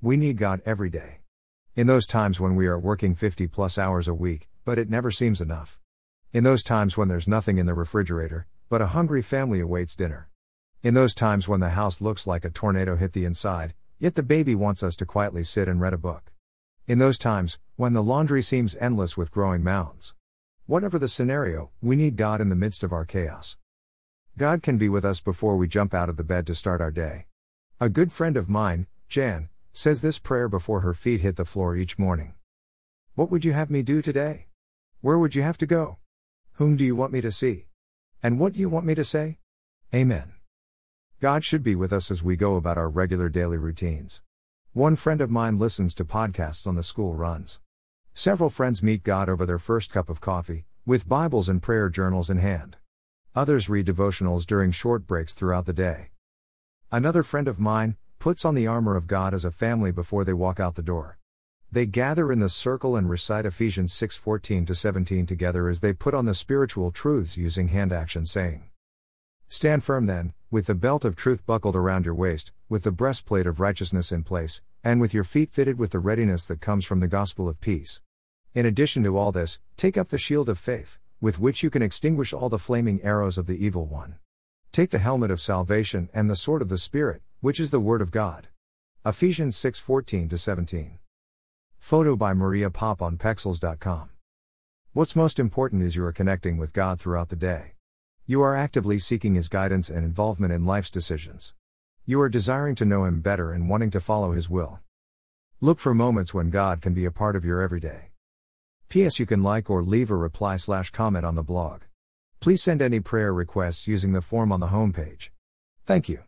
We need God every day. In those times when we are working 50 plus hours a week, but it never seems enough. In those times when there's nothing in the refrigerator, but a hungry family awaits dinner. In those times when the house looks like a tornado hit the inside, yet the baby wants us to quietly sit and read a book. In those times, when the laundry seems endless with growing mounds. Whatever the scenario, we need God in the midst of our chaos. God can be with us before we jump out of the bed to start our day. A good friend of mine, Jan, says this prayer before her feet hit the floor each morning. What would you have me do today? Where would you have to go? Whom do you want me to see? And what do you want me to say? Amen. God should be with us as we go about our regular daily routines. One friend of mine listens to podcasts on the school runs. Several friends meet God over their first cup of coffee, with Bibles and prayer journals in hand. Others read devotionals during short breaks throughout the day. Another friend of mine, puts on the armor of God as a family before they walk out the door. They gather in the circle and recite Ephesians 6:14 to 17 together as they put on the spiritual truths using hand action saying, Stand firm then, with the belt of truth buckled around your waist, with the breastplate of righteousness in place, and with your feet fitted with the readiness that comes from the gospel of peace. In addition to all this, take up the shield of faith, with which you can extinguish all the flaming arrows of the evil one. Take the helmet of salvation and the sword of the Spirit, which is the Word of God. Ephesians 6 14 17. Photo by Maria Pop on Pexels.com. What's most important is you are connecting with God throughout the day. You are actively seeking His guidance and involvement in life's decisions. You are desiring to know Him better and wanting to follow His will. Look for moments when God can be a part of your everyday. P.S. You can like or leave a reply slash comment on the blog. Please send any prayer requests using the form on the homepage. Thank you.